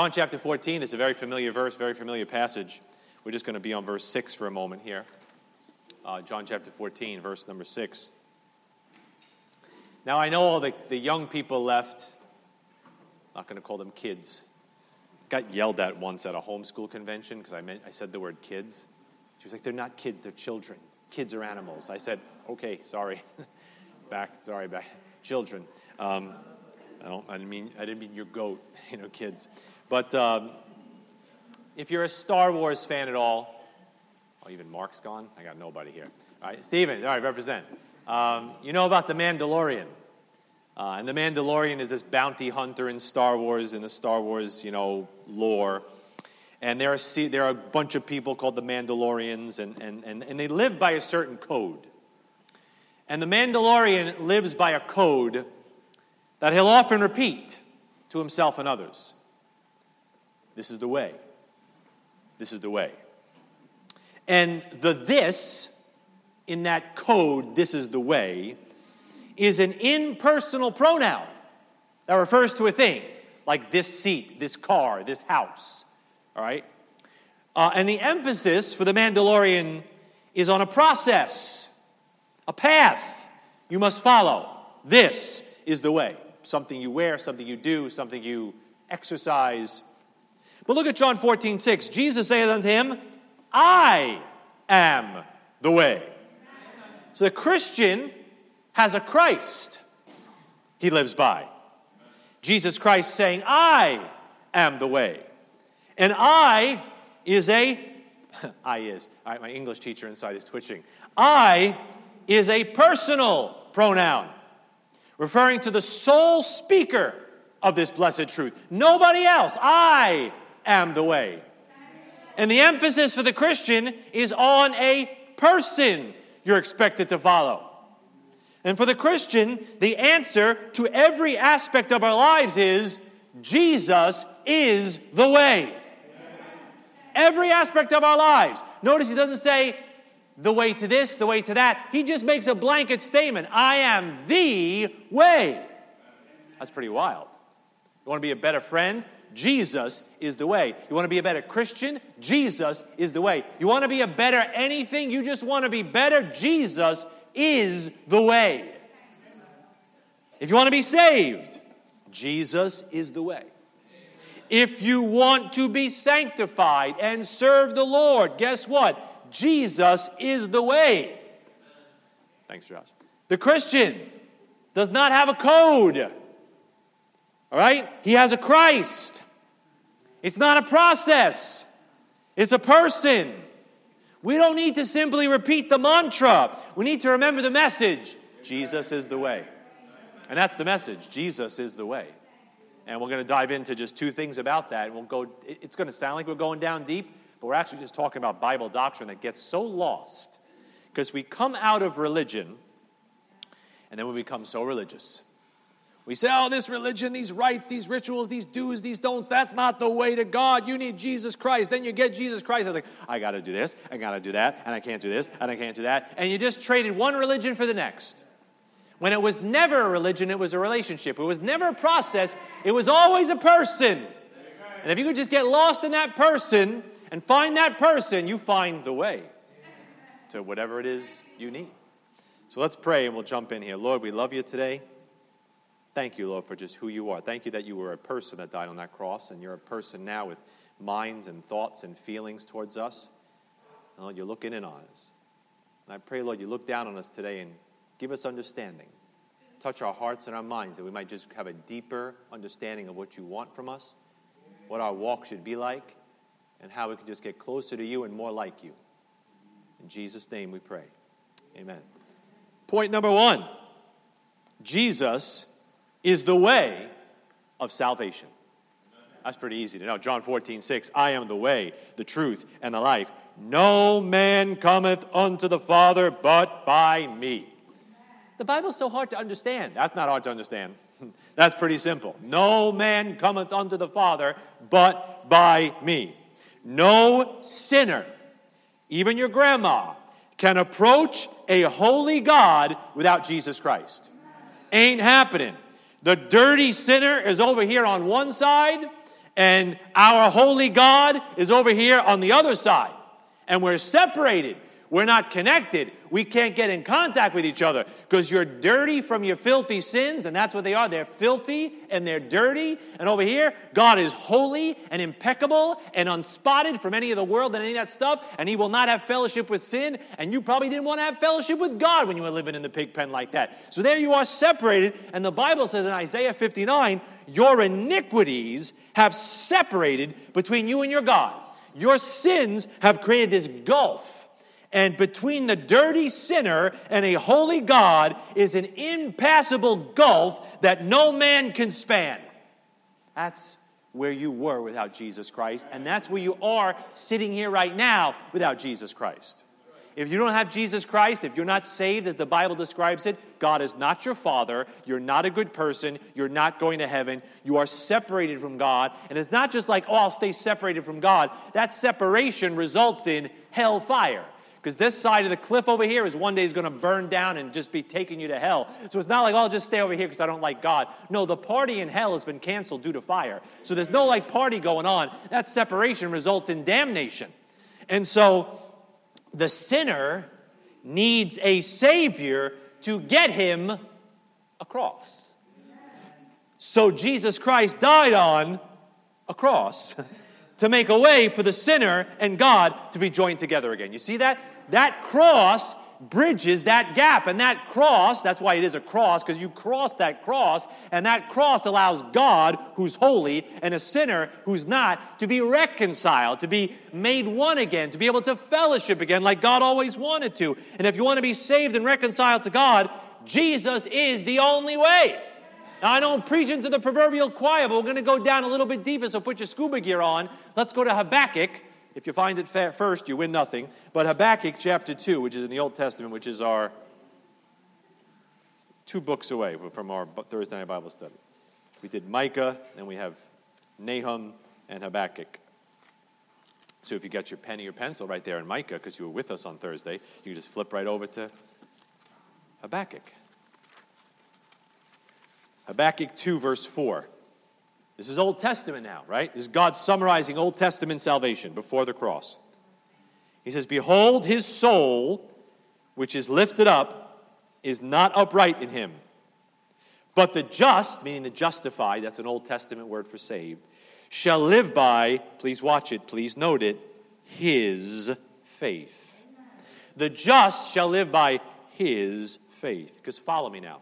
John chapter 14 is a very familiar verse, very familiar passage. We're just going to be on verse 6 for a moment here. Uh, John chapter 14, verse number 6. Now, I know all the, the young people left, not going to call them kids. Got yelled at once at a homeschool convention because I, I said the word kids. She was like, they're not kids, they're children. Kids are animals. I said, okay, sorry. back, sorry, back. Children. Um, I, don't, I, didn't mean, I didn't mean your goat, you know, kids. But um, if you're a Star Wars fan at all, oh, even Mark's gone? I got nobody here. All right, Steven, all right, represent. Um, you know about the Mandalorian. Uh, and the Mandalorian is this bounty hunter in Star Wars, in the Star Wars, you know, lore. And there are, there are a bunch of people called the Mandalorians, and, and, and, and they live by a certain code. And the Mandalorian lives by a code that he'll often repeat to himself and others. This is the way. This is the way. And the this in that code, this is the way, is an impersonal pronoun that refers to a thing, like this seat, this car, this house. All right? Uh, and the emphasis for the Mandalorian is on a process, a path you must follow. This is the way. Something you wear, something you do, something you exercise. But look at John 14, 6. Jesus saith unto him, I am the way. So the Christian has a Christ he lives by. Jesus Christ saying, I am the way. And I is a, I is, all right, my English teacher inside is twitching. I is a personal pronoun, referring to the sole speaker of this blessed truth. Nobody else. I am the way. And the emphasis for the Christian is on a person you're expected to follow. And for the Christian, the answer to every aspect of our lives is Jesus is the way every aspect of our lives. Notice he doesn't say the way to this, the way to that. He just makes a blanket statement I am the way. That's pretty wild. You want to be a better friend? Jesus is the way. You want to be a better Christian? Jesus is the way. You want to be a better anything? You just want to be better? Jesus is the way. If you want to be saved, Jesus is the way. If you want to be sanctified and serve the Lord, guess what? Jesus is the way. Thanks, Josh. The Christian does not have a code. All right? He has a Christ. It's not a process, it's a person. We don't need to simply repeat the mantra. We need to remember the message Jesus is the way. And that's the message Jesus is the way. And we're going to dive into just two things about that. And we'll go, it's going to sound like we're going down deep, but we're actually just talking about Bible doctrine that gets so lost because we come out of religion and then we become so religious. We say, oh, this religion, these rites, these rituals, these do's, these don'ts, that's not the way to God. You need Jesus Christ. Then you get Jesus Christ. I was like, I got to do this, I got to do that, and I can't do this, and I can't do that. And you just traded one religion for the next when it was never a religion, it was a relationship. It was never a process, it was always a person. And if you could just get lost in that person and find that person, you find the way to whatever it is you need. So let's pray and we'll jump in here. Lord, we love you today. Thank you, Lord, for just who you are. Thank you that you were a person that died on that cross, and you're a person now with minds and thoughts and feelings towards us. And Lord, you're looking in on us. And I pray, Lord, you look down on us today and Give us understanding. Touch our hearts and our minds that we might just have a deeper understanding of what you want from us, what our walk should be like, and how we can just get closer to you and more like you. In Jesus' name we pray. Amen. Point number one Jesus is the way of salvation. That's pretty easy to know. John 14, 6. I am the way, the truth, and the life. No man cometh unto the Father but by me. The Bible's so hard to understand. That's not hard to understand. That's pretty simple. No man cometh unto the Father but by me. No sinner, even your grandma, can approach a holy God without Jesus Christ. Ain't happening. The dirty sinner is over here on one side, And our holy God is over here on the other side. And we're separated. We're not connected. We can't get in contact with each other because you're dirty from your filthy sins, and that's what they are. They're filthy and they're dirty. And over here, God is holy and impeccable and unspotted from any of the world and any of that stuff, and He will not have fellowship with sin. And you probably didn't want to have fellowship with God when you were living in the pig pen like that. So there you are separated, and the Bible says in Isaiah 59 your iniquities have separated between you and your God. Your sins have created this gulf and between the dirty sinner and a holy God is an impassable gulf that no man can span. That's where you were without Jesus Christ, and that's where you are sitting here right now without Jesus Christ. If you don't have Jesus Christ, if you're not saved as the Bible describes it, God is not your father. You're not a good person. You're not going to heaven. You are separated from God. And it's not just like, oh, I'll stay separated from God. That separation results in hellfire. Because this side of the cliff over here is one day is going to burn down and just be taking you to hell. So it's not like, oh, I'll just stay over here because I don't like God. No, the party in hell has been canceled due to fire. So there's no like party going on. That separation results in damnation. And so the sinner needs a Savior to get him across. So Jesus Christ died on a cross. to make a way for the sinner and God to be joined together again. You see that? That cross bridges that gap. And that cross, that's why it is a cross, because you cross that cross, and that cross allows God, who's holy, and a sinner who's not, to be reconciled, to be made one again, to be able to fellowship again like God always wanted to. And if you want to be saved and reconciled to God, Jesus is the only way. Now, I don't preach into the proverbial choir, but we're going to go down a little bit deeper, so put your scuba gear on. Let's go to Habakkuk. If you find it first, you win nothing. But Habakkuk chapter 2, which is in the Old Testament, which is our two books away from our Thursday night Bible study. We did Micah, then we have Nahum and Habakkuk. So if you got your pen or your pencil right there in Micah, because you were with us on Thursday, you can just flip right over to Habakkuk. Habakkuk 2, verse 4. This is Old Testament now, right? This is God summarizing Old Testament salvation before the cross. He says, Behold, his soul, which is lifted up, is not upright in him. But the just, meaning the justified, that's an Old Testament word for saved, shall live by, please watch it, please note it, his faith. The just shall live by his faith. Because follow me now.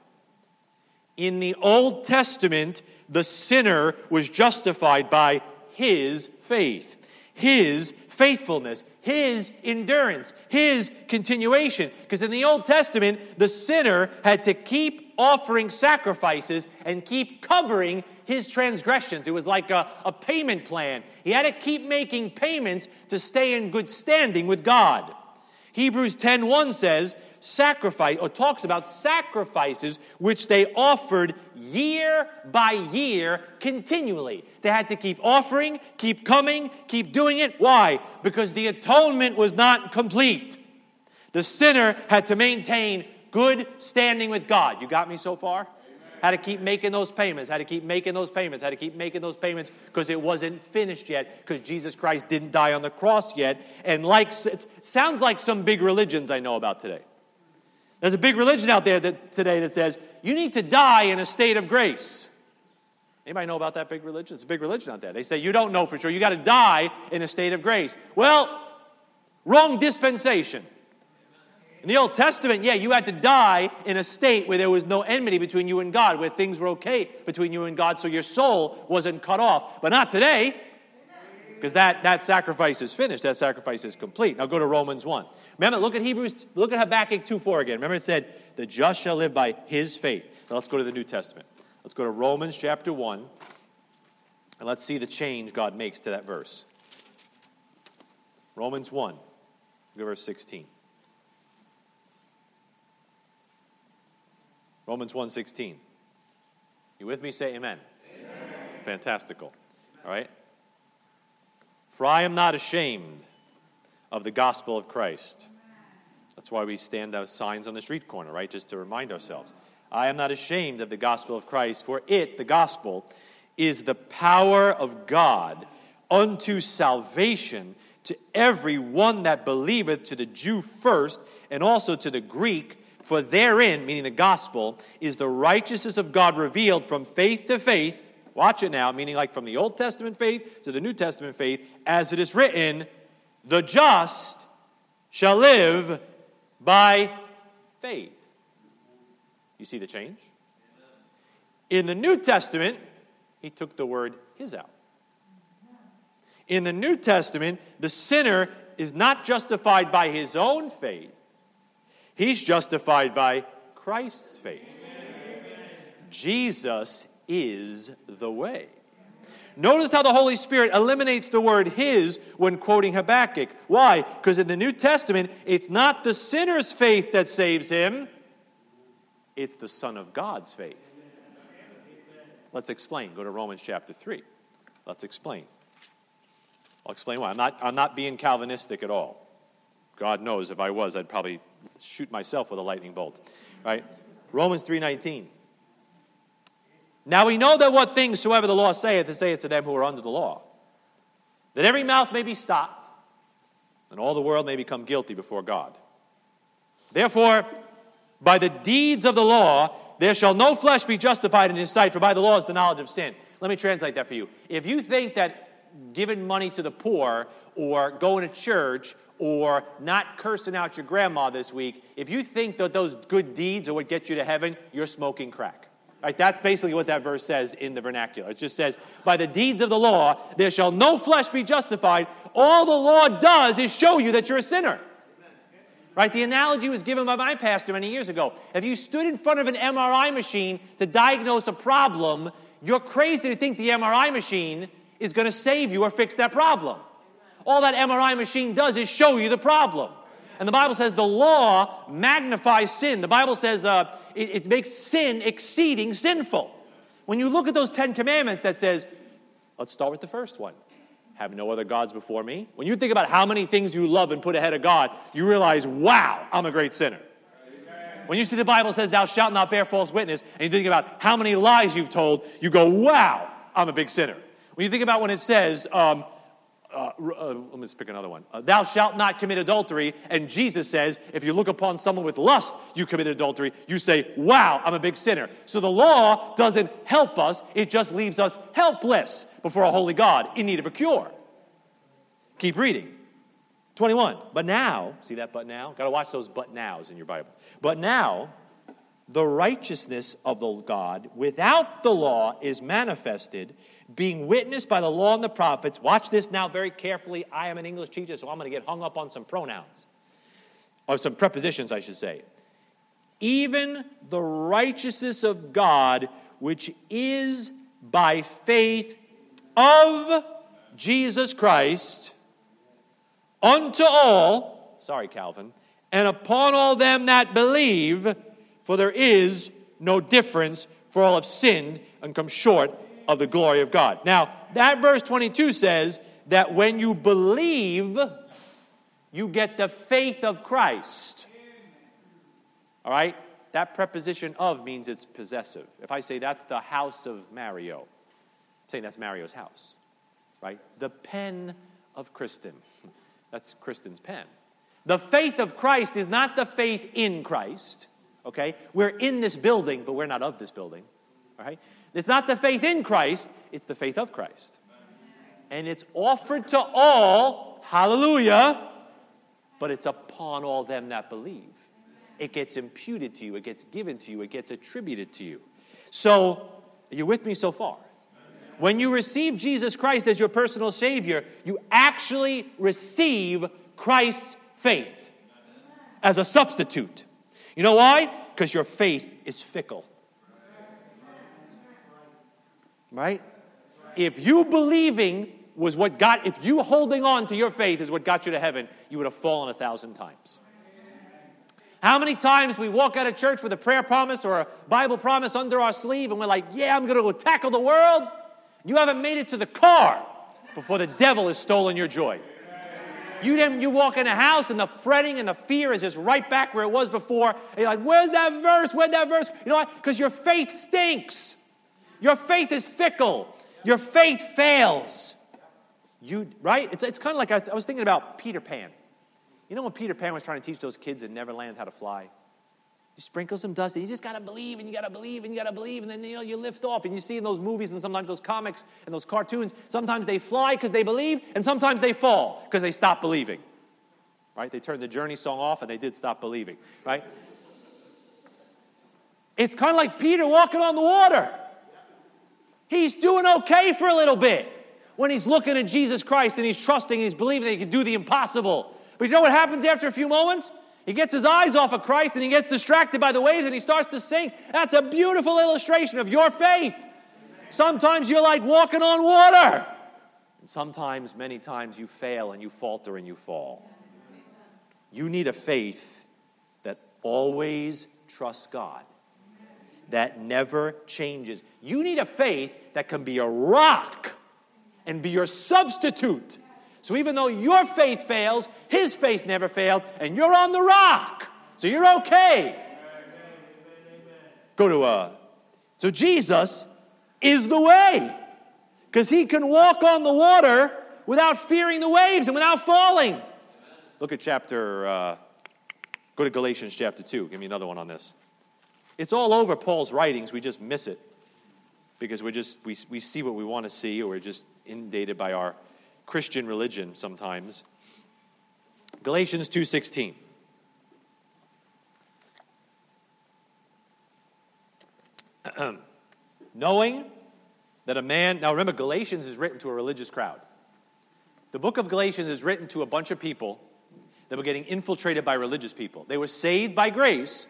In the Old Testament, the sinner was justified by his faith, his faithfulness, his endurance, his continuation. Because in the Old Testament, the sinner had to keep offering sacrifices and keep covering his transgressions. It was like a, a payment plan. He had to keep making payments to stay in good standing with God. Hebrews 10:1 says, sacrifice or talks about sacrifices which they offered year by year continually. They had to keep offering, keep coming, keep doing it. Why? Because the atonement was not complete. The sinner had to maintain good standing with God. You got me so far? Had to keep making those payments, had to keep making those payments, had to keep making those payments because it wasn't finished yet, because Jesus Christ didn't die on the cross yet. And like it sounds like some big religions I know about today. There's a big religion out there that, today that says you need to die in a state of grace. Anybody know about that big religion? It's a big religion out there. They say you don't know for sure. You got to die in a state of grace. Well, wrong dispensation. In the Old Testament, yeah, you had to die in a state where there was no enmity between you and God, where things were okay between you and God, so your soul wasn't cut off. But not today, because that, that sacrifice is finished. That sacrifice is complete. Now go to Romans 1. Remember, look at Hebrews, look at Habakkuk 2 4 again. Remember, it said, The just shall live by his faith. Now let's go to the New Testament. Let's go to Romans chapter 1, and let's see the change God makes to that verse. Romans 1, look at verse 16. Romans 1 16. You with me? Say amen. amen. Fantastical. All right? For I am not ashamed of the gospel of Christ. That's why we stand as signs on the street corner, right? Just to remind ourselves. I am not ashamed of the gospel of Christ, for it, the gospel, is the power of God unto salvation to every one that believeth, to the Jew first, and also to the Greek. For therein, meaning the gospel, is the righteousness of God revealed from faith to faith. Watch it now, meaning like from the Old Testament faith to the New Testament faith, as it is written, the just shall live by faith. You see the change? In the New Testament, he took the word his out. In the New Testament, the sinner is not justified by his own faith, he's justified by Christ's faith. Jesus is the way. Notice how the Holy Spirit eliminates the word his when quoting Habakkuk. Why? Because in the New Testament, it's not the sinner's faith that saves him, it's the Son of God's faith. Let's explain. Go to Romans chapter 3. Let's explain. I'll explain why. I'm not, I'm not being Calvinistic at all. God knows if I was, I'd probably shoot myself with a lightning bolt. Right? Romans 3.19. Now we know that what things soever the law saith, it saith to them who are under the law, that every mouth may be stopped, and all the world may become guilty before God. Therefore, by the deeds of the law, there shall no flesh be justified in his sight, for by the law is the knowledge of sin. Let me translate that for you. If you think that giving money to the poor, or going to church, or not cursing out your grandma this week, if you think that those good deeds are what get you to heaven, you're smoking crack. Right, that's basically what that verse says in the vernacular. It just says, By the deeds of the law, there shall no flesh be justified. All the law does is show you that you're a sinner. Right? The analogy was given by my pastor many years ago. If you stood in front of an MRI machine to diagnose a problem, you're crazy to think the MRI machine is going to save you or fix that problem. All that MRI machine does is show you the problem. And the Bible says the law magnifies sin. The Bible says uh, it, it makes sin exceeding sinful. When you look at those Ten Commandments that says, let's start with the first one have no other gods before me. When you think about how many things you love and put ahead of God, you realize, wow, I'm a great sinner. When you see the Bible says, Thou shalt not bear false witness, and you think about how many lies you've told, you go, Wow, I'm a big sinner. When you think about when it says, um, uh, uh, let me pick another one. Uh, Thou shalt not commit adultery. And Jesus says, if you look upon someone with lust, you commit adultery. You say, wow, I'm a big sinner. So the law doesn't help us, it just leaves us helpless before a holy God in need of a cure. Keep reading. 21. But now, see that but now? Got to watch those but nows in your Bible. But now, the righteousness of the God without the law is manifested being witnessed by the law and the prophets. Watch this now very carefully. I am an English teacher, so I'm going to get hung up on some pronouns, or some prepositions, I should say. Even the righteousness of God, which is by faith of Jesus Christ, unto all, sorry, Calvin, and upon all them that believe, for there is no difference, for all have sinned and come short of the glory of God. Now, that verse 22 says that when you believe, you get the faith of Christ. All right? That preposition of means it's possessive. If I say that's the house of Mario, I'm saying that's Mario's house, right? The pen of Kristen. That's Kristen's pen. The faith of Christ is not the faith in Christ, okay? We're in this building, but we're not of this building, all right? It's not the faith in Christ, it's the faith of Christ. And it's offered to all, hallelujah, but it's upon all them that believe. It gets imputed to you, it gets given to you, it gets attributed to you. So, are you with me so far? When you receive Jesus Christ as your personal Savior, you actually receive Christ's faith as a substitute. You know why? Because your faith is fickle. Right? If you believing was what got, if you holding on to your faith is what got you to heaven, you would have fallen a thousand times. How many times do we walk out of church with a prayer promise or a Bible promise under our sleeve and we're like, yeah, I'm going to go tackle the world? You haven't made it to the car before the devil has stolen your joy. You, then, you walk in a house and the fretting and the fear is just right back where it was before. And you're like, where's that verse? Where's that verse? You know why? Because your faith stinks. Your faith is fickle. your faith fails. You, right? It's, it's kind of like I, I was thinking about Peter Pan. You know when Peter Pan was trying to teach those kids in Neverland how to fly? You sprinkle some dust, and you just gotta believe, and you gotta believe, and you gotta believe, and then you know you lift off. And you see in those movies and sometimes those comics and those cartoons, sometimes they fly because they believe, and sometimes they fall because they stop believing. Right? They turned the journey song off and they did stop believing. Right? It's kind of like Peter walking on the water. He's doing okay for a little bit when he's looking at Jesus Christ and he's trusting, he's believing that he can do the impossible. But you know what happens after a few moments? He gets his eyes off of Christ and he gets distracted by the waves and he starts to sink. That's a beautiful illustration of your faith. Sometimes you're like walking on water. And sometimes, many times, you fail and you falter and you fall. You need a faith that always trusts God, that never changes. You need a faith that can be a rock and be your substitute so even though your faith fails, his faith never failed, and you're on the rock. So you're okay. Go to uh so Jesus is the way. Because he can walk on the water without fearing the waves and without falling. Look at chapter uh, go to Galatians chapter 2. Give me another one on this. It's all over Paul's writings, we just miss it because we're just we, we see what we want to see or we're just inundated by our Christian religion sometimes. Galatians 2:16. Knowing that a man, now remember, Galatians is written to a religious crowd. The book of Galatians is written to a bunch of people that were getting infiltrated by religious people. They were saved by grace,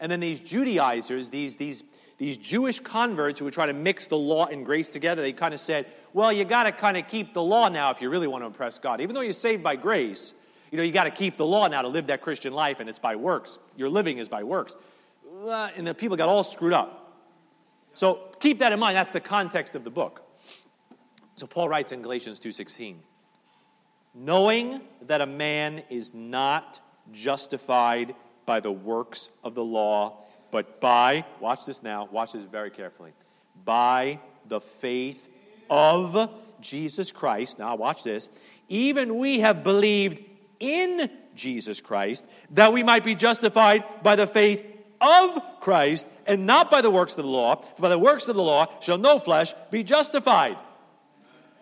and then these Judaizers, these, these these Jewish converts who were trying to mix the law and grace together, they kind of said, well, you got to kind of keep the law now if you really want to impress God. Even though you're saved by grace, you know, you got to keep the law now to live that Christian life, and it's by works. Your living is by works. And the people got all screwed up. So keep that in mind. That's the context of the book. So Paul writes in Galatians 2:16, knowing that a man is not justified by the works of the law but by, watch this now, watch this very carefully, by the faith of Jesus Christ. Now, watch this. Even we have believed in Jesus Christ that we might be justified by the faith of Christ and not by the works of the law. For by the works of the law shall no flesh be justified.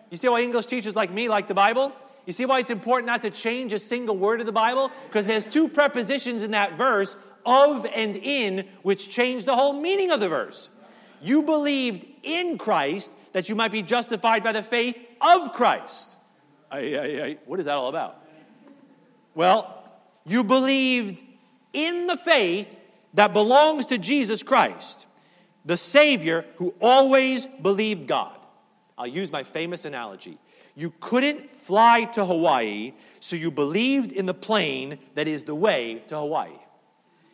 You see why English teachers like me like the Bible? You see why it's important not to change a single word of the Bible? Because there's two prepositions in that verse of and in, which change the whole meaning of the verse. You believed in Christ that you might be justified by the faith of Christ. I, I, I, what is that all about? Well, you believed in the faith that belongs to Jesus Christ, the Savior who always believed God. I'll use my famous analogy. You couldn't fly to Hawaii, so you believed in the plane that is the way to Hawaii.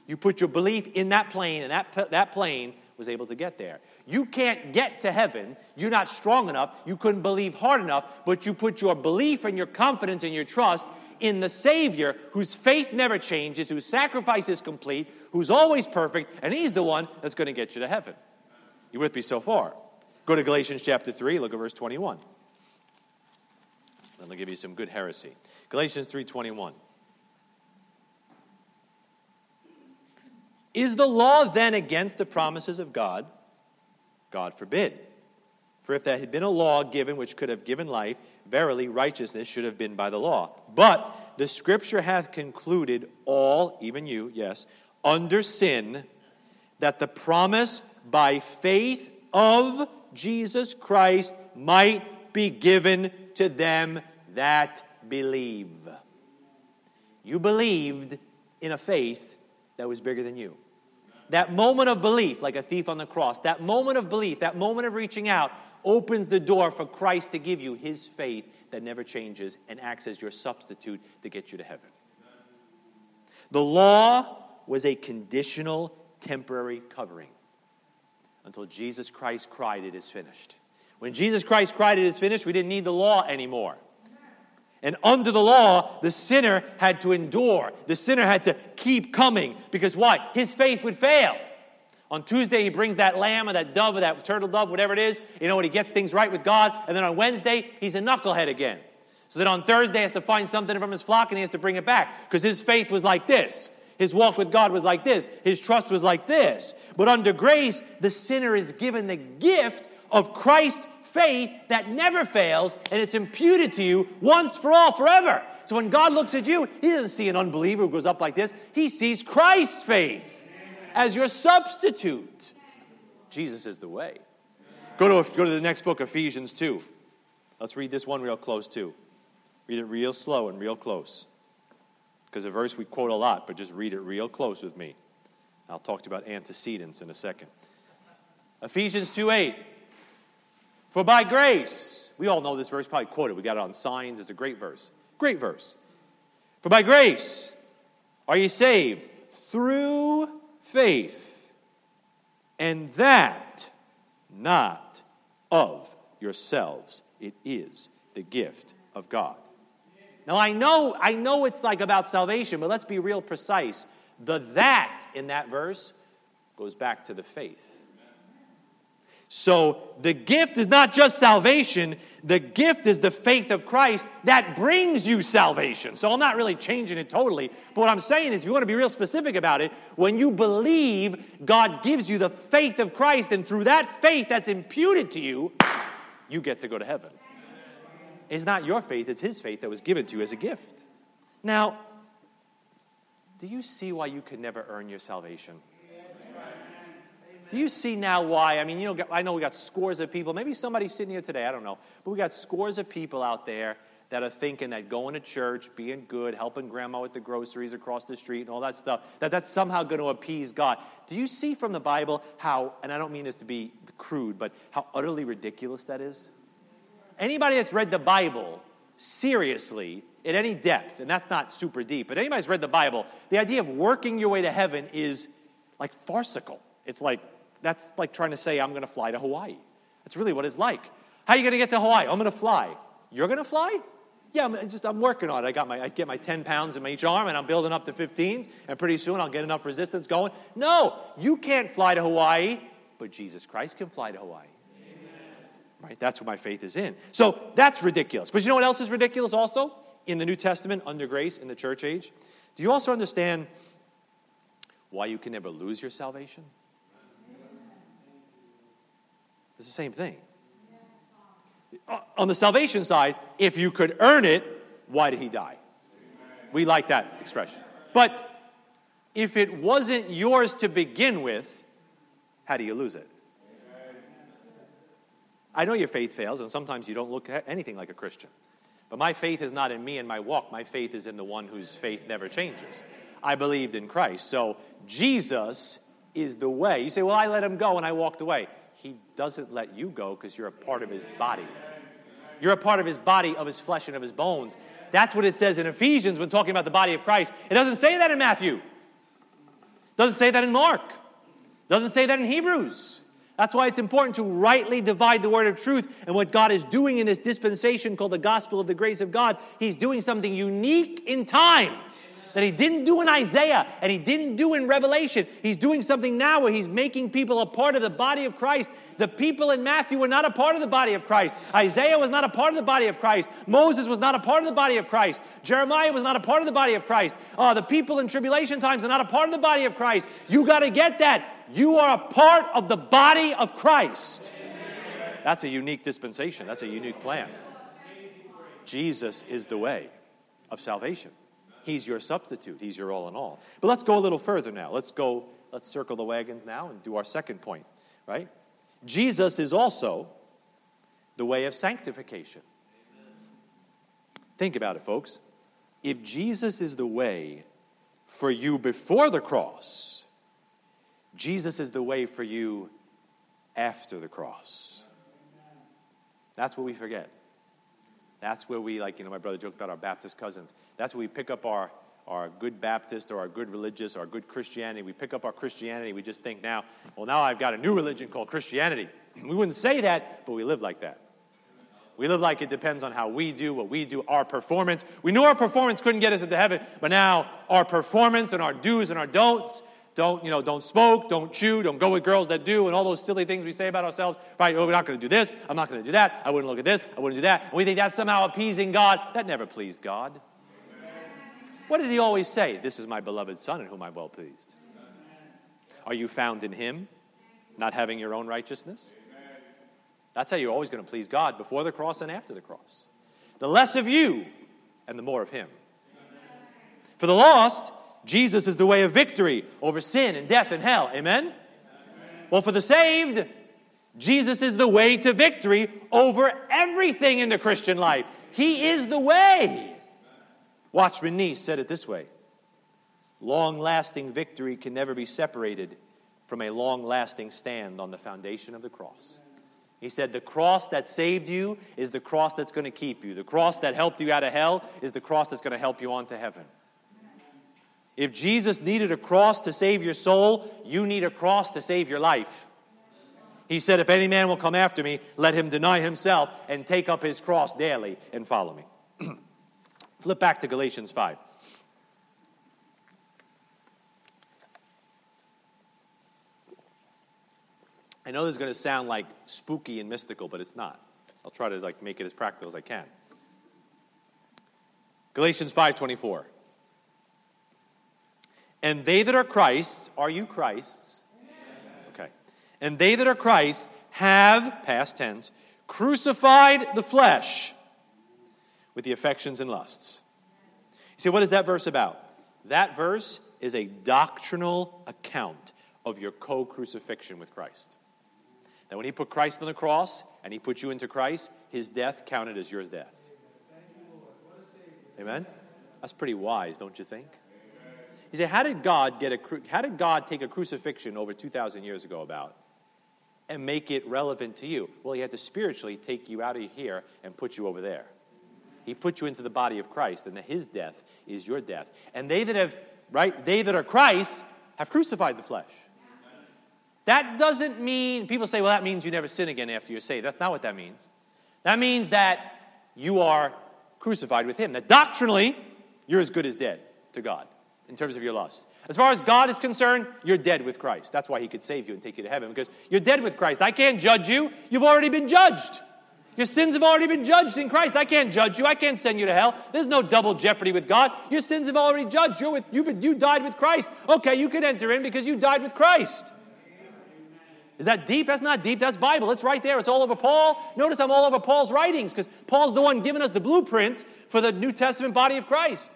You put your belief in that plane, and that, that plane was able to get there. You can't get to heaven. You're not strong enough. You couldn't believe hard enough, but you put your belief and your confidence and your trust in the Savior whose faith never changes, whose sacrifice is complete, who's always perfect, and He's the one that's going to get you to heaven. You with me so far? Go to Galatians chapter 3, look at verse 21. Then I'll give you some good heresy. Galatians 3:21. Is the law then against the promises of God? God forbid. For if there had been a law given which could have given life, verily righteousness should have been by the law. But the scripture hath concluded all, even you, yes, under sin, that the promise by faith of Jesus Christ might be given to them that believe. You believed in a faith that was bigger than you. That moment of belief, like a thief on the cross, that moment of belief, that moment of reaching out, opens the door for Christ to give you his faith that never changes and acts as your substitute to get you to heaven. The law was a conditional, temporary covering until Jesus Christ cried, It is finished. When Jesus Christ cried, It is finished, we didn't need the law anymore. And under the law, the sinner had to endure. The sinner had to keep coming because why? His faith would fail. On Tuesday, he brings that lamb or that dove or that turtle dove, whatever it is. You know what? He gets things right with God. And then on Wednesday, he's a knucklehead again. So then on Thursday, he has to find something from his flock and he has to bring it back because his faith was like this. His walk with God was like this. His trust was like this. But under grace, the sinner is given the gift of Christ's faith that never fails and it's imputed to you once for all, forever. So when God looks at you, He doesn't see an unbeliever who goes up like this. He sees Christ's faith as your substitute. Jesus is the way. Go to, go to the next book, Ephesians 2. Let's read this one real close, too. Read it real slow and real close. Because a verse we quote a lot, but just read it real close with me. I'll talk to you about antecedents in a second. Ephesians 2 8. For by grace, we all know this verse, probably quoted. We got it on signs. It's a great verse. Great verse. For by grace are you saved through faith, and that not of yourselves. It is the gift of God. Now I know I know it's like about salvation, but let's be real precise. The that in that verse goes back to the faith. So the gift is not just salvation, the gift is the faith of Christ that brings you salvation. So I'm not really changing it totally. But what I'm saying is, if you want to be real specific about it, when you believe, God gives you the faith of Christ, and through that faith that's imputed to you, you get to go to heaven. It's not your faith, it's His faith that was given to you as a gift. Now, do you see why you could never earn your salvation? Do you see now why? I mean, you know, I know we got scores of people, maybe somebody's sitting here today, I don't know, but we got scores of people out there that are thinking that going to church, being good, helping grandma with the groceries across the street and all that stuff, that that's somehow going to appease God. Do you see from the Bible how, and I don't mean this to be crude, but how utterly ridiculous that is? Anybody that's read the Bible seriously at any depth, and that's not super deep, but anybody's read the Bible, the idea of working your way to heaven is like farcical. It's like that's like trying to say, I'm going to fly to Hawaii. That's really what it's like. How are you going to get to Hawaii? I'm going to fly. You're going to fly? Yeah, I'm just I'm working on it. I got my I get my 10 pounds in each arm and I'm building up to 15s and pretty soon I'll get enough resistance going. No, you can't fly to Hawaii, but Jesus Christ can fly to Hawaii. Right? That's what my faith is in. So that's ridiculous. But you know what else is ridiculous also in the New Testament under grace in the church age? Do you also understand why you can never lose your salvation? It's the same thing. Uh, on the salvation side, if you could earn it, why did he die? We like that expression. But if it wasn't yours to begin with, how do you lose it? I know your faith fails, and sometimes you don't look anything like a Christian. But my faith is not in me and my walk. My faith is in the one whose faith never changes. I believed in Christ. So Jesus is the way. You say, Well, I let him go and I walked away he doesn't let you go because you're a part of his body. You're a part of his body, of his flesh, and of his bones. That's what it says in Ephesians when talking about the body of Christ. It doesn't say that in Matthew. Doesn't say that in Mark. Doesn't say that in Hebrews. That's why it's important to rightly divide the word of truth. And what God is doing in this dispensation called the gospel of the grace of God, He's doing something unique in time that he didn't do in Isaiah and he didn't do in Revelation. He's doing something now where he's making people a part of the body of Christ. The people in Matthew were not a part of the body of Christ. Isaiah was not a part of the body of Christ. Moses was not a part of the body of Christ. Jeremiah was not a part of the body of Christ. Uh, the people in tribulation times are not a part of the body of Christ. You got to get that. You are a part of the body of Christ. That's a unique dispensation. That's a unique plan. Jesus is the way of salvation. He's your substitute. He's your all in all. But let's go a little further now. Let's go, let's circle the wagons now and do our second point, right? Jesus is also the way of sanctification. Think about it, folks. If Jesus is the way for you before the cross, Jesus is the way for you after the cross. That's what we forget. That's where we, like, you know, my brother joked about our Baptist cousins. That's where we pick up our, our good Baptist or our good religious or our good Christianity. We pick up our Christianity. We just think now, well, now I've got a new religion called Christianity. We wouldn't say that, but we live like that. We live like it depends on how we do, what we do, our performance. We knew our performance couldn't get us into heaven, but now our performance and our do's and our don'ts, don't, you know, don't smoke, don't chew, don't go with girls that do, and all those silly things we say about ourselves. Right? Oh, we're not going to do this. I'm not going to do that. I wouldn't look at this. I wouldn't do that. And we think that's somehow appeasing God. That never pleased God. What did he always say? This is my beloved Son in whom I'm well pleased. Are you found in him, not having your own righteousness? That's how you're always going to please God before the cross and after the cross. The less of you and the more of him. For the lost, Jesus is the way of victory over sin and death and hell. Amen? Amen? Well, for the saved, Jesus is the way to victory over everything in the Christian life. He is the way. Watchman Nee said it this way Long lasting victory can never be separated from a long lasting stand on the foundation of the cross. He said, The cross that saved you is the cross that's going to keep you. The cross that helped you out of hell is the cross that's going to help you on to heaven. If Jesus needed a cross to save your soul, you need a cross to save your life. He said, If any man will come after me, let him deny himself and take up his cross daily and follow me. Flip back to Galatians 5. I know this is going to sound like spooky and mystical, but it's not. I'll try to like make it as practical as I can. Galatians 5:24. And they that are Christ's, are you Christ's? Okay. And they that are Christ's have, past tense, crucified the flesh with the affections and lusts. You see, what is that verse about? That verse is a doctrinal account of your co crucifixion with Christ. That when he put Christ on the cross and he put you into Christ, his death counted as yours death. Amen? That's pretty wise, don't you think? You say, how did God get a how did God take a crucifixion over 2,000 years ago about and make it relevant to you? Well, he had to spiritually take you out of here and put you over there. He put you into the body of Christ, and his death is your death. And they that have, right, they that are Christ have crucified the flesh. That doesn't mean, people say, well, that means you never sin again after you're saved. That's not what that means. That means that you are crucified with him. That doctrinally, you're as good as dead to God in terms of your lust. As far as God is concerned, you're dead with Christ. That's why He could save you and take you to heaven because you're dead with Christ. I can't judge you. You've already been judged. Your sins have already been judged in Christ. I can't judge you. I can't send you to hell. There's no double jeopardy with God. Your sins have already judged. You're with, you, you died with Christ. Okay, you can enter in because you died with Christ. Is that deep? That's not deep. That's Bible. It's right there. It's all over Paul. Notice I'm all over Paul's writings because Paul's the one giving us the blueprint for the New Testament body of Christ.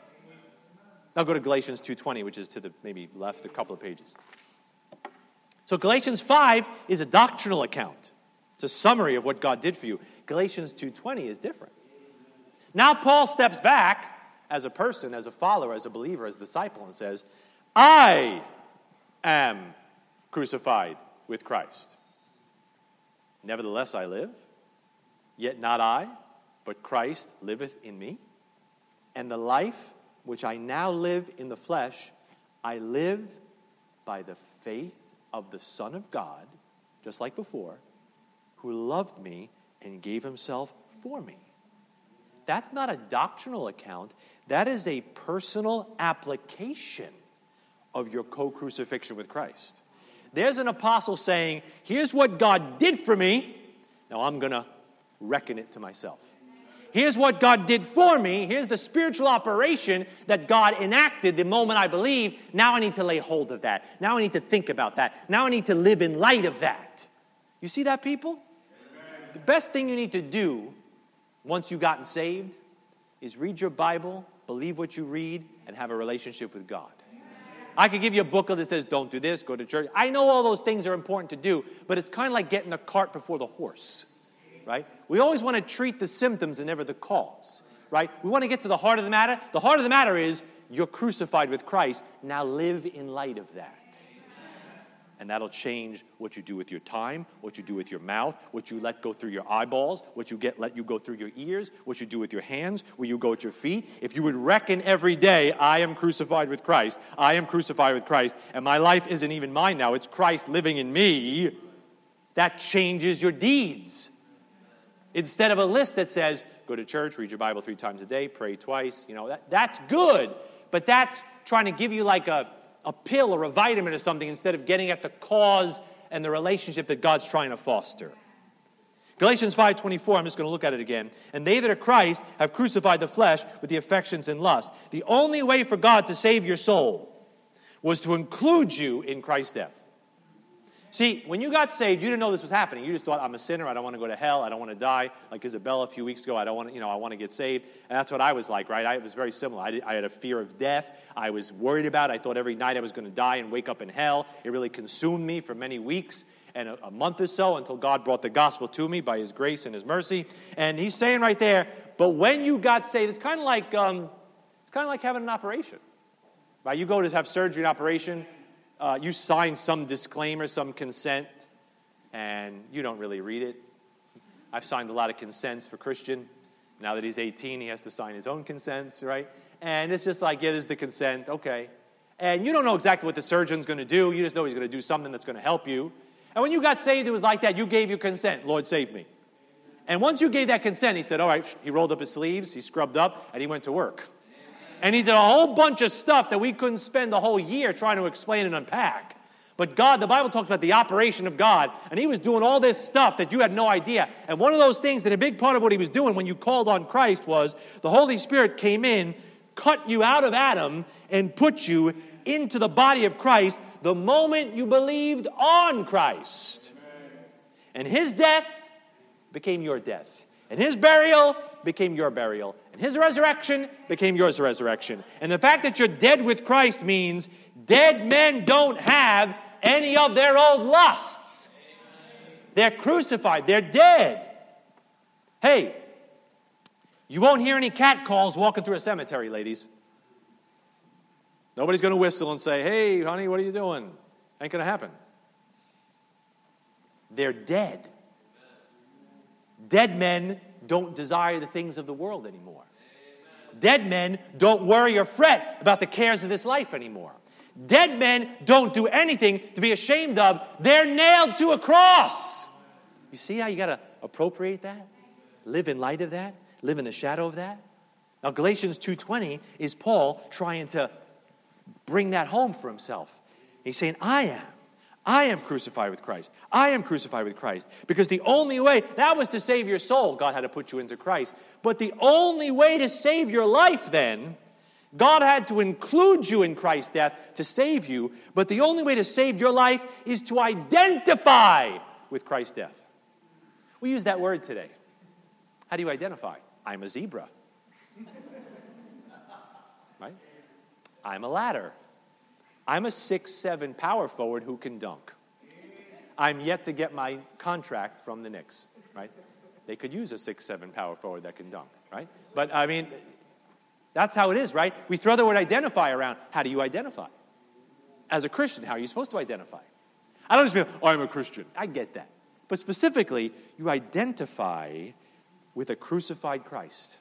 Now go to Galatians 2:20, which is to the maybe left a couple of pages. So Galatians 5 is a doctrinal account. It's a summary of what God did for you. Galatians 2:20 is different. Now Paul steps back as a person, as a follower, as a believer, as a disciple and says, "I am crucified with Christ. Nevertheless I live, yet not I, but Christ liveth in me, and the life which I now live in the flesh, I live by the faith of the Son of God, just like before, who loved me and gave himself for me. That's not a doctrinal account, that is a personal application of your co crucifixion with Christ. There's an apostle saying, Here's what God did for me, now I'm going to reckon it to myself. Here's what God did for me. Here's the spiritual operation that God enacted the moment I believe. Now I need to lay hold of that. Now I need to think about that. Now I need to live in light of that. You see that, people? Amen. The best thing you need to do once you've gotten saved is read your Bible, believe what you read, and have a relationship with God. I could give you a booklet that says, don't do this, go to church. I know all those things are important to do, but it's kind of like getting the cart before the horse right? We always want to treat the symptoms and never the cause, right? We want to get to the heart of the matter. The heart of the matter is you're crucified with Christ. Now live in light of that. And that'll change what you do with your time, what you do with your mouth, what you let go through your eyeballs, what you get let you go through your ears, what you do with your hands, where you go at your feet. If you would reckon every day, I am crucified with Christ, I am crucified with Christ, and my life isn't even mine now, it's Christ living in me, that changes your deeds. Instead of a list that says, go to church, read your Bible three times a day, pray twice, you know, that, that's good. But that's trying to give you like a, a pill or a vitamin or something instead of getting at the cause and the relationship that God's trying to foster. Galatians 5:24, I'm just going to look at it again. And they that are Christ have crucified the flesh with the affections and lusts. The only way for God to save your soul was to include you in Christ's death. See, when you got saved, you didn't know this was happening. You just thought, I'm a sinner. I don't want to go to hell. I don't want to die. Like Isabella a few weeks ago, I don't want to, you know, I want to get saved. And that's what I was like, right? I, it was very similar. I, did, I had a fear of death. I was worried about it. I thought every night I was going to die and wake up in hell. It really consumed me for many weeks and a, a month or so until God brought the gospel to me by His grace and His mercy. And He's saying right there, but when you got saved, it's kind of like, um, it's kind of like having an operation. Right? You go to have surgery, an operation uh, you sign some disclaimer, some consent, and you don't really read it. I've signed a lot of consents for Christian. Now that he's 18, he has to sign his own consents, right? And it's just like, yeah, this is the consent, okay. And you don't know exactly what the surgeon's going to do. You just know he's going to do something that's going to help you. And when you got saved, it was like that. You gave your consent. Lord, save me. And once you gave that consent, he said, all right, he rolled up his sleeves, he scrubbed up, and he went to work. And he did a whole bunch of stuff that we couldn't spend the whole year trying to explain and unpack. But God, the Bible talks about the operation of God, and He was doing all this stuff that you had no idea. And one of those things that a big part of what He was doing when you called on Christ was the Holy Spirit came in, cut you out of Adam, and put you into the body of Christ the moment you believed on Christ. And His death became your death, and His burial became your burial, and his resurrection became yours resurrection. And the fact that you're dead with Christ means dead men don't have any of their old lusts. They're crucified, they're dead. Hey, you won't hear any cat calls walking through a cemetery, ladies. Nobody's going to whistle and say, hey, honey, what are you doing? Ain't going to happen. They're dead. Dead men don't desire the things of the world anymore. Dead men don't worry or fret about the cares of this life anymore. Dead men don't do anything to be ashamed of. They're nailed to a cross. You see how you got to appropriate that? Live in light of that? Live in the shadow of that? Now Galatians 2:20 is Paul trying to bring that home for himself. He's saying, "I am I am crucified with Christ. I am crucified with Christ. Because the only way, that was to save your soul, God had to put you into Christ. But the only way to save your life then, God had to include you in Christ's death to save you. But the only way to save your life is to identify with Christ's death. We use that word today. How do you identify? I'm a zebra. right? I'm a ladder. I'm a six-seven power forward who can dunk. I'm yet to get my contract from the Knicks, right? They could use a six-seven power forward that can dunk, right? But I mean, that's how it is, right? We throw the word identify around. How do you identify? As a Christian, how are you supposed to identify? I don't just mean, oh, I'm a Christian. I get that. But specifically, you identify with a crucified Christ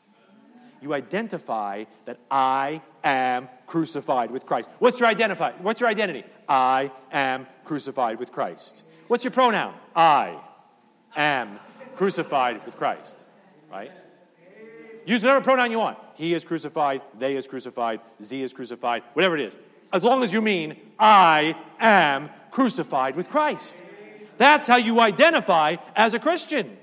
you identify that I am crucified with Christ. What's your identify? What's your identity? I am crucified with Christ. What's your pronoun? I am crucified with Christ. Right? Use whatever pronoun you want. He is crucified, they is crucified, Z is crucified, whatever it is. As long as you mean, I am crucified with Christ. That's how you identify as a Christian.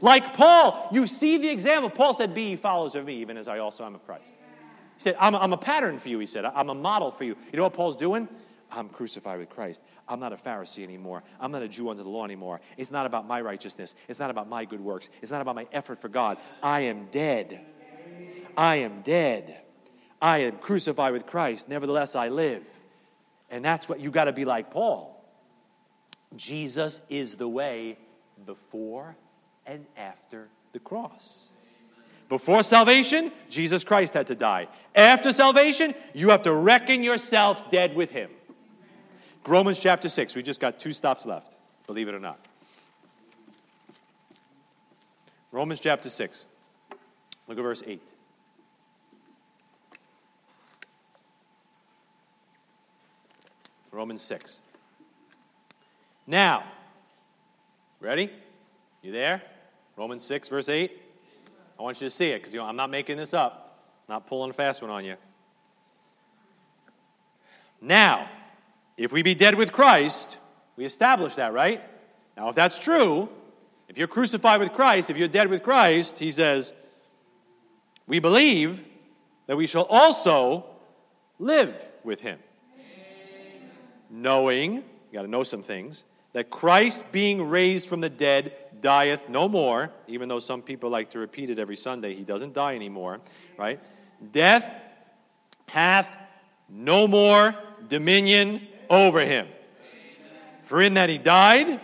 Like Paul, you see the example. Paul said, Be followers of me, even as I also am of Christ. He said, I'm I'm a pattern for you, he said. I'm a model for you. You know what Paul's doing? I'm crucified with Christ. I'm not a Pharisee anymore. I'm not a Jew under the law anymore. It's not about my righteousness. It's not about my good works. It's not about my effort for God. I am dead. I am dead. I am crucified with Christ. Nevertheless, I live. And that's what you got to be like Paul. Jesus is the way before and after the cross. Before salvation, Jesus Christ had to die. After salvation, you have to reckon yourself dead with him. Romans chapter 6, we just got two stops left, believe it or not. Romans chapter 6. Look at verse 8. Romans 6. Now, ready? You there? Romans 6, verse 8. I want you to see it because you know, I'm not making this up, I'm not pulling a fast one on you. Now, if we be dead with Christ, we establish that, right? Now, if that's true, if you're crucified with Christ, if you're dead with Christ, he says, we believe that we shall also live with him. Amen. Knowing, you got to know some things, that Christ being raised from the dead dieth no more, even though some people like to repeat it every Sunday, he doesn't die anymore, right? Death hath no more dominion over him. For in that he died,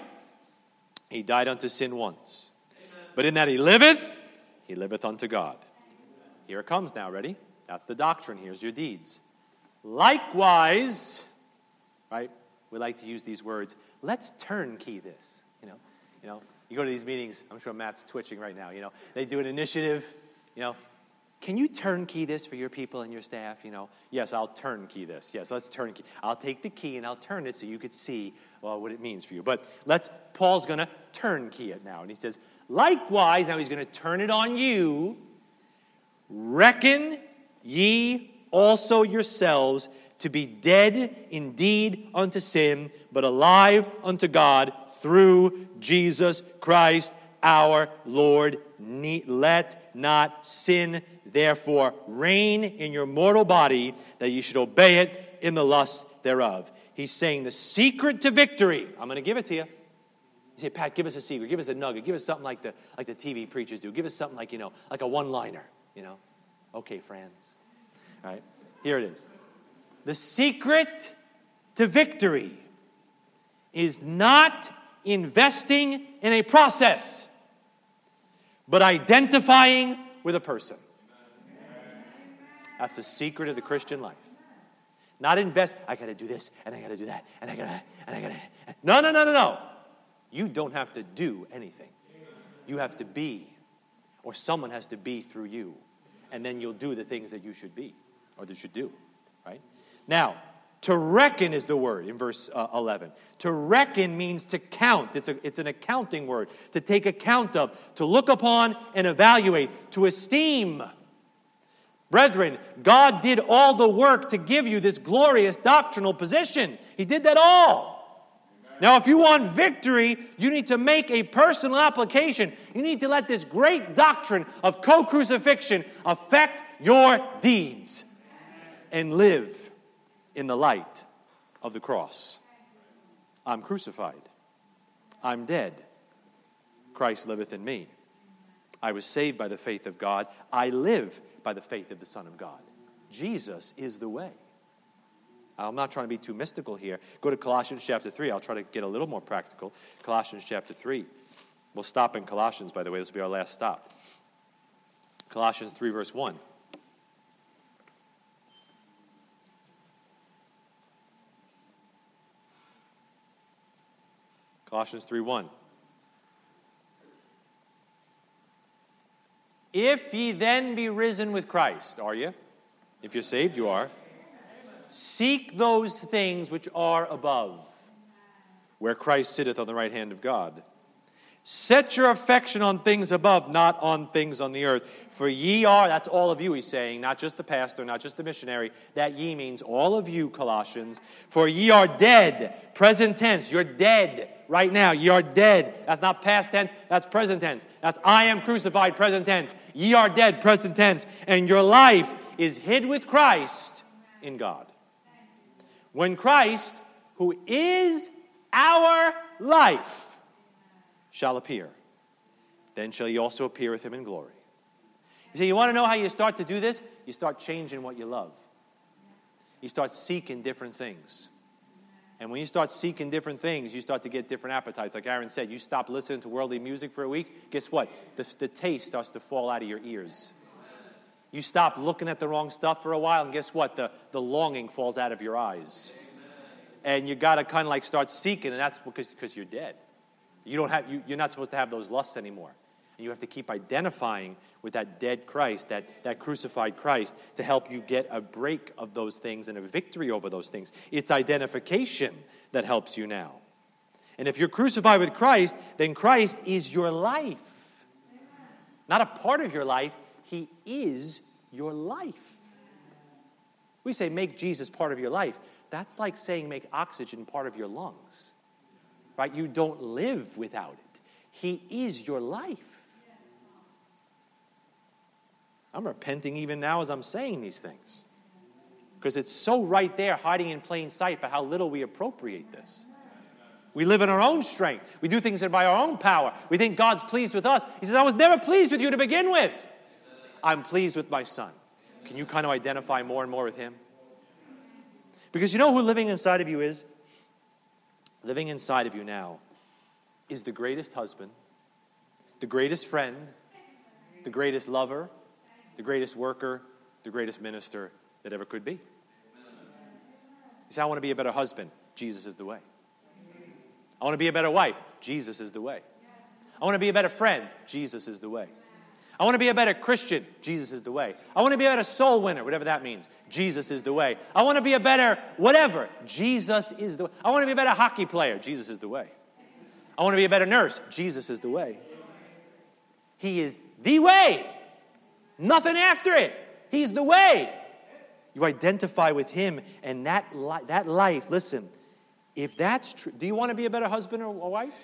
he died unto sin once. But in that he liveth, he liveth unto God. Here it comes now, ready? That's the doctrine. Here's your deeds. Likewise, right? We like to use these words. Let's turnkey this. You know, you know, you go to these meetings, I'm sure Matt's twitching right now, you know. They do an initiative, you know, can you turnkey this for your people and your staff? You know, yes, I'll turnkey this. Yes, let's turnkey. I'll take the key and I'll turn it so you could see well, what it means for you. But let's, Paul's going to turnkey it now. And he says, likewise, now he's going to turn it on you. Reckon ye also yourselves to be dead indeed unto sin, but alive unto God through Jesus Christ our Lord. Let not sin therefore reign in your mortal body, that you should obey it in the lust thereof. He's saying the secret to victory. I'm going to give it to you. You say, Pat, give us a secret. Give us a nugget. Give us something like the, like the TV preachers do. Give us something like, you know, like a one liner, you know. Okay, friends. All right, here it is. The secret to victory is not investing in a process, but identifying with a person. That's the secret of the Christian life. Not invest, I gotta do this, and I gotta do that, and I gotta, and I gotta. No, no, no, no, no. You don't have to do anything. You have to be, or someone has to be through you. And then you'll do the things that you should be, or that you should do, right? Now, to reckon is the word in verse uh, 11. To reckon means to count. It's, a, it's an accounting word. To take account of, to look upon and evaluate, to esteem. Brethren, God did all the work to give you this glorious doctrinal position. He did that all. Now, if you want victory, you need to make a personal application. You need to let this great doctrine of co crucifixion affect your deeds and live in the light of the cross. I'm crucified. I'm dead. Christ liveth in me. I was saved by the faith of God. I live by the faith of the Son of God. Jesus is the way. I'm not trying to be too mystical here. Go to Colossians chapter 3. I'll try to get a little more practical. Colossians chapter 3. We'll stop in Colossians, by the way. This will be our last stop. Colossians 3, verse 1. Colossians 3:1. If ye then be risen with Christ, are you? If you're saved, you are. Seek those things which are above, where Christ sitteth on the right hand of God. Set your affection on things above, not on things on the earth. For ye are, that's all of you, he's saying, not just the pastor, not just the missionary. That ye means all of you, Colossians. For ye are dead, present tense. You're dead right now. Ye are dead. That's not past tense, that's present tense. That's I am crucified, present tense. Ye are dead, present tense. And your life is hid with Christ in God. When Christ, who is our life, shall appear. Then shall you also appear with him in glory. You see, you want to know how you start to do this? You start changing what you love. You start seeking different things. And when you start seeking different things, you start to get different appetites. Like Aaron said, you stop listening to worldly music for a week, guess what? The, the taste starts to fall out of your ears. You stop looking at the wrong stuff for a while, and guess what? The, the longing falls out of your eyes. And you got to kind of like start seeking, and that's because, because you're dead. You don't have, you, you're not supposed to have those lusts anymore. And you have to keep identifying with that dead Christ, that, that crucified Christ, to help you get a break of those things and a victory over those things. It's identification that helps you now. And if you're crucified with Christ, then Christ is your life. Not a part of your life, He is your life. We say, make Jesus part of your life. That's like saying make oxygen part of your lungs, right? You don't live without it. He is your life. I'm repenting even now as I'm saying these things because it's so right there, hiding in plain sight, but how little we appropriate this. We live in our own strength. We do things by our own power. We think God's pleased with us. He says, I was never pleased with you to begin with. I'm pleased with my son. Can you kind of identify more and more with him? Because you know who living inside of you is? Living inside of you now is the greatest husband, the greatest friend, the greatest lover, the greatest worker, the greatest minister that ever could be. You say, I want to be a better husband. Jesus is the way. I want to be a better wife. Jesus is the way. I want to be a better friend. Jesus is the way. I want to be a better Christian. Jesus is the way. I want to be a better soul winner, whatever that means. Jesus is the way. I want to be a better whatever. Jesus is the way. I want to be a better hockey player. Jesus is the way. I want to be a better nurse. Jesus is the way. He is the way. Nothing after it. He's the way. You identify with Him and that, li- that life, listen, if that's true, do you want to be a better husband or wife?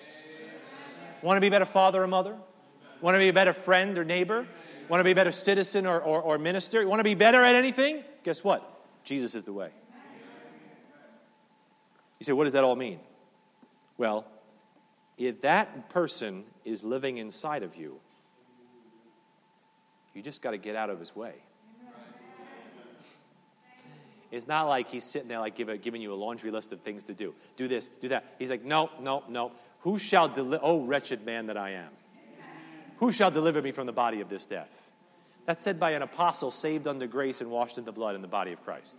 Want to be a better father or mother? Want to be a better friend or neighbor? Want to be a better citizen or, or, or minister? Want to be better at anything? Guess what? Jesus is the way. You say, what does that all mean? Well, if that person is living inside of you, you just got to get out of his way. It's not like he's sitting there like give giving you a laundry list of things to do. Do this, do that. He's like, no, no, no. Who shall deliver? Oh, wretched man that I am. Who shall deliver me from the body of this death? That's said by an apostle saved under grace and washed in the blood in the body of Christ.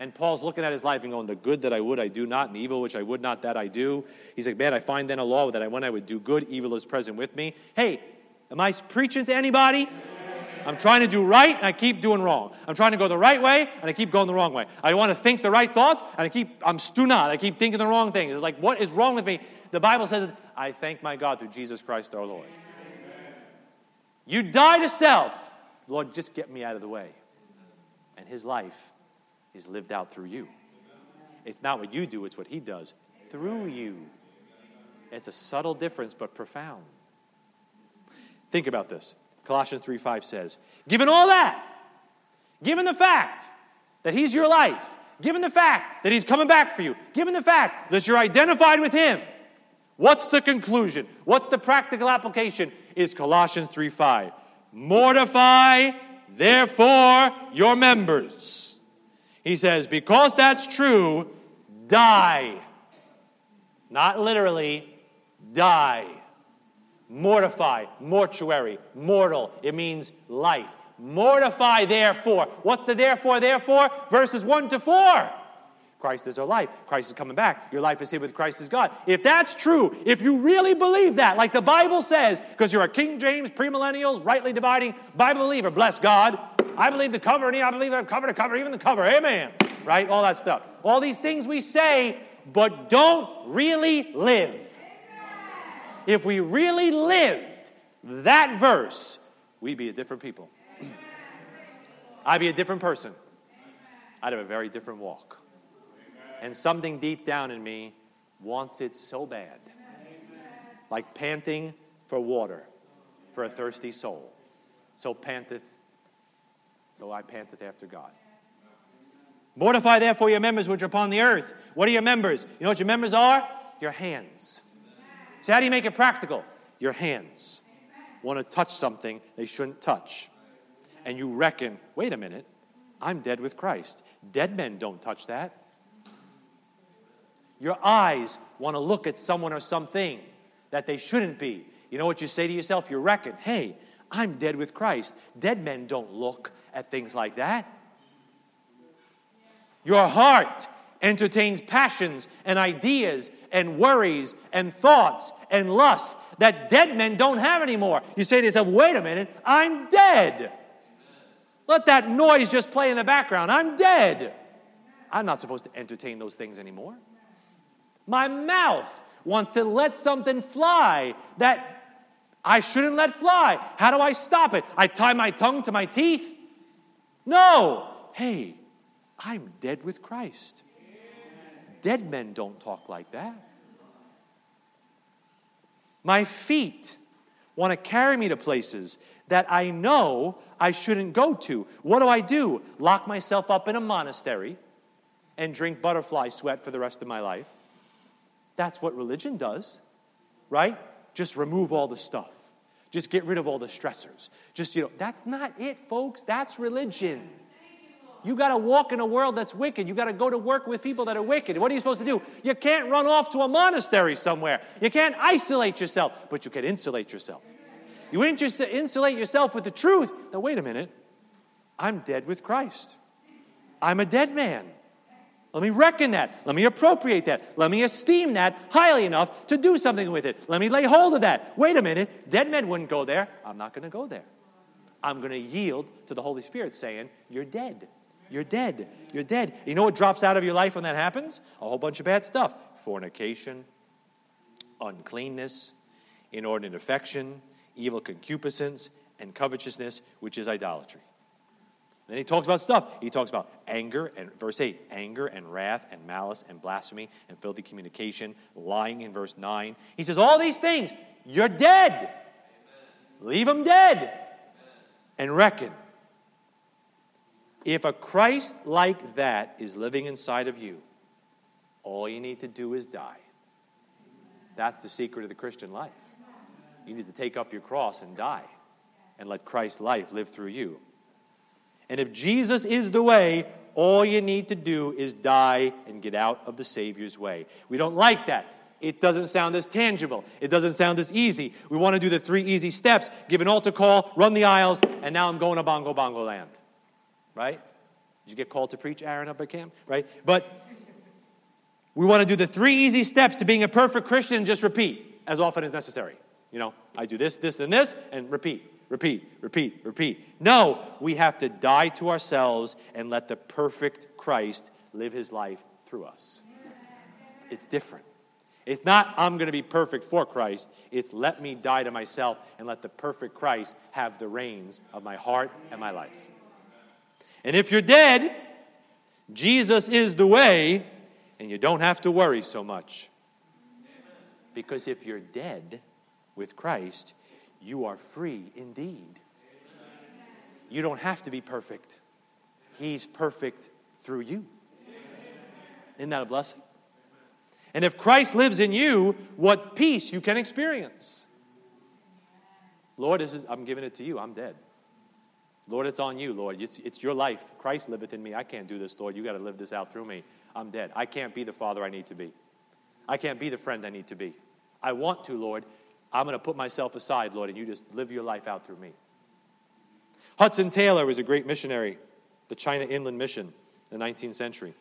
And Paul's looking at his life and going, The good that I would, I do not, and the evil which I would not, that I do. He's like, Man, I find then a law that I, when I would do good, evil is present with me. Hey, am I preaching to anybody? I'm trying to do right and I keep doing wrong. I'm trying to go the right way and I keep going the wrong way. I want to think the right thoughts and I keep, I'm stu. I keep thinking the wrong things. It's like, what is wrong with me? The Bible says, I thank my God through Jesus Christ our Lord. You die to self. Lord, just get me out of the way. And his life is lived out through you. It's not what you do, it's what he does through you. It's a subtle difference, but profound. Think about this. Colossians 3 5 says, Given all that, given the fact that He's your life, given the fact that He's coming back for you, given the fact that you're identified with Him, what's the conclusion? What's the practical application? Is Colossians 3 5. Mortify, therefore, your members. He says, Because that's true, die. Not literally, die. Mortify, mortuary, mortal. It means life. Mortify, therefore. What's the therefore, therefore? Verses 1 to 4. Christ is our life. Christ is coming back. Your life is hid with Christ as God. If that's true, if you really believe that, like the Bible says, because you're a King James premillennials, rightly dividing Bible believer, bless God. I believe the cover, and I believe the cover to cover, even the cover. Amen. Right? All that stuff. All these things we say, but don't really live if we really lived that verse, we'd be a different people. I'd be a different person. I'd have a very different walk. And something deep down in me wants it so bad. Like panting for water for a thirsty soul. So panteth, so I panteth after God. Mortify therefore your members which are upon the earth. What are your members? You know what your members are? Your hands. So, how do you make it practical? Your hands want to touch something they shouldn't touch. And you reckon, wait a minute, I'm dead with Christ. Dead men don't touch that. Your eyes want to look at someone or something that they shouldn't be. You know what you say to yourself? You reckon, hey, I'm dead with Christ. Dead men don't look at things like that. Your heart entertains passions and ideas and worries and thoughts and lusts that dead men don't have anymore. You say to yourself, wait a minute, I'm dead. Let that noise just play in the background. I'm dead. I'm not supposed to entertain those things anymore. My mouth wants to let something fly that I shouldn't let fly. How do I stop it? I tie my tongue to my teeth? No. Hey, I'm dead with Christ. Dead men don't talk like that. My feet want to carry me to places that I know I shouldn't go to. What do I do? Lock myself up in a monastery and drink butterfly sweat for the rest of my life? That's what religion does, right? Just remove all the stuff. Just get rid of all the stressors. Just, you know, that's not it, folks. That's religion. You got to walk in a world that's wicked. You got to go to work with people that are wicked. What are you supposed to do? You can't run off to a monastery somewhere. You can't isolate yourself, but you can insulate yourself. You insulate yourself with the truth. Now, wait a minute. I'm dead with Christ. I'm a dead man. Let me reckon that. Let me appropriate that. Let me esteem that highly enough to do something with it. Let me lay hold of that. Wait a minute. Dead men wouldn't go there. I'm not going to go there. I'm going to yield to the Holy Spirit saying, You're dead. You're dead. You're dead. You know what drops out of your life when that happens? A whole bunch of bad stuff fornication, uncleanness, inordinate affection, evil concupiscence, and covetousness, which is idolatry. Then he talks about stuff. He talks about anger and verse 8, anger and wrath and malice and blasphemy and filthy communication, lying in verse 9. He says, All these things, you're dead. Leave them dead and reckon. If a Christ like that is living inside of you, all you need to do is die. That's the secret of the Christian life. You need to take up your cross and die and let Christ's life live through you. And if Jesus is the way, all you need to do is die and get out of the Savior's way. We don't like that. It doesn't sound as tangible. It doesn't sound as easy. We want to do the three easy steps give an altar call, run the aisles, and now I'm going to Bongo Bongo land. Right? Did you get called to preach, Aaron, up at camp? Right? But we want to do the three easy steps to being a perfect Christian and just repeat as often as necessary. You know, I do this, this, and this, and repeat, repeat, repeat, repeat. No, we have to die to ourselves and let the perfect Christ live his life through us. It's different. It's not, I'm going to be perfect for Christ. It's, let me die to myself and let the perfect Christ have the reins of my heart and my life. And if you're dead, Jesus is the way, and you don't have to worry so much. Because if you're dead, with Christ, you are free indeed. You don't have to be perfect, He's perfect through you. Isn't that a blessing? And if Christ lives in you, what peace you can experience. Lord, this is, I'm giving it to you. I'm dead. Lord, it's on you, Lord. It's, it's your life. Christ liveth in me. I can't do this, Lord. You got to live this out through me. I'm dead. I can't be the father I need to be. I can't be the friend I need to be. I want to, Lord. I'm going to put myself aside, Lord, and you just live your life out through me. Hudson Taylor was a great missionary, the China Inland Mission in the 19th century.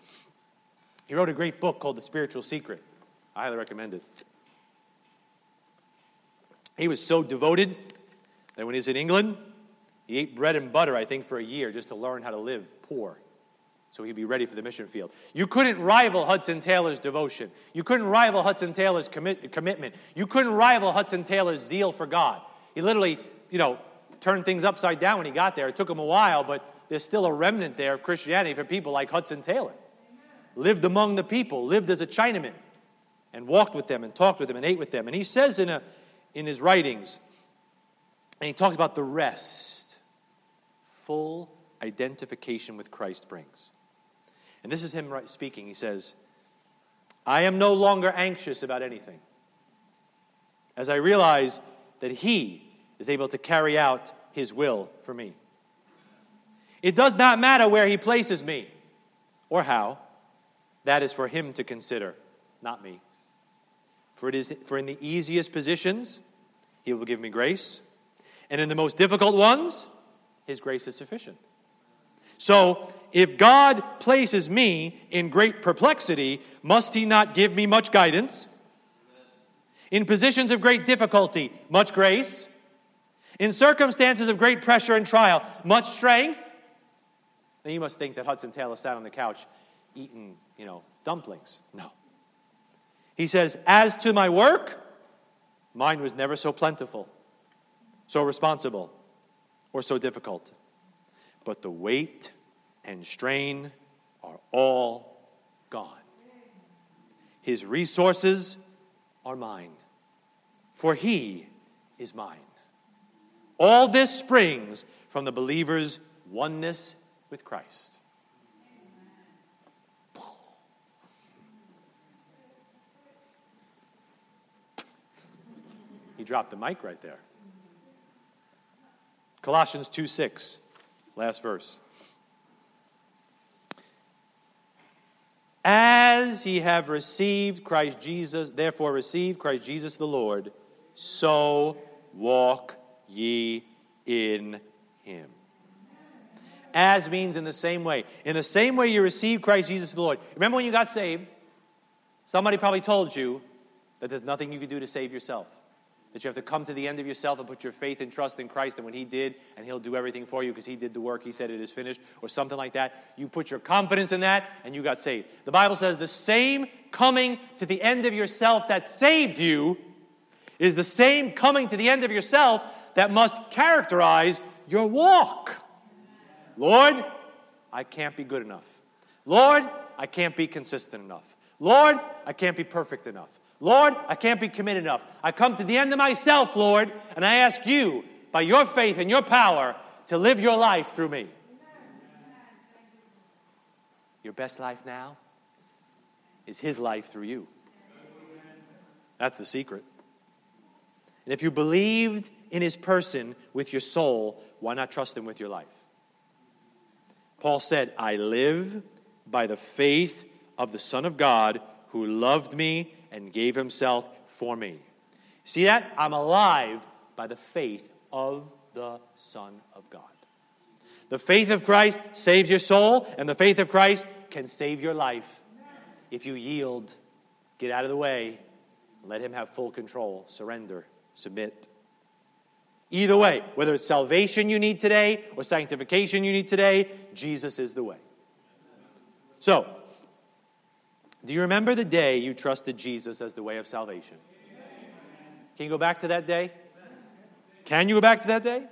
He wrote a great book called The Spiritual Secret. I highly recommend it. He was so devoted that when he was in England, he ate bread and butter, I think, for a year just to learn how to live poor so he'd be ready for the mission field. You couldn't rival Hudson Taylor's devotion. You couldn't rival Hudson Taylor's commit, commitment. You couldn't rival Hudson Taylor's zeal for God. He literally, you know, turned things upside down when he got there. It took him a while, but there's still a remnant there of Christianity for people like Hudson Taylor. Lived among the people, lived as a Chinaman, and walked with them and talked with them and ate with them. And he says in, a, in his writings, and he talks about the rest full identification with Christ brings. And this is him speaking. He says, I am no longer anxious about anything, as I realize that He is able to carry out His will for me. It does not matter where He places me or how. That is for Him to consider, not me. For, it is, for in the easiest positions, He will give me grace, and in the most difficult ones, His grace is sufficient. So, if God places me in great perplexity, must He not give me much guidance? In positions of great difficulty, much grace? In circumstances of great pressure and trial, much strength? Now you must think that Hudson Taylor sat on the couch eating, you know, dumplings. No. He says, As to my work, mine was never so plentiful, so responsible, or so difficult but the weight and strain are all gone. His resources are mine, for He is mine. All this springs from the believer's oneness with Christ. He dropped the mic right there. Colossians 2 6, last verse. As ye have received Christ Jesus, therefore receive Christ Jesus the Lord, so walk ye in him. As means in the same way. In the same way you received Christ Jesus the Lord. Remember when you got saved? Somebody probably told you that there's nothing you can do to save yourself that you have to come to the end of yourself and put your faith and trust in Christ and when He did, and He'll do everything for you because He did the work. He said it is finished, or something like that. You put your confidence in that and you got saved. The Bible says the same coming to the end of yourself that saved you is the same coming to the end of yourself that must characterize your walk. Lord, I can't be good enough. Lord, I can't be consistent enough. Lord, I can't be perfect enough. Lord, I can't be committed enough. I come to the end of myself, Lord, and I ask you, by your faith and your power, to live your life through me. Your best life now is His life through you. That's the secret. And if you believed in His person with your soul, why not trust Him with your life? Paul said, I live by the faith of the Son of God who loved me and gave himself for me. See that? I'm alive by the faith of the Son of God. The faith of Christ saves your soul, and the faith of Christ can save your life. If you yield, get out of the way, let Him have full control, surrender, submit. Either way, whether it's salvation you need today or sanctification you need today, Jesus is the way. So, do you remember the day you trusted Jesus as the way of salvation? Can you go back to that day? Can you go back to that day?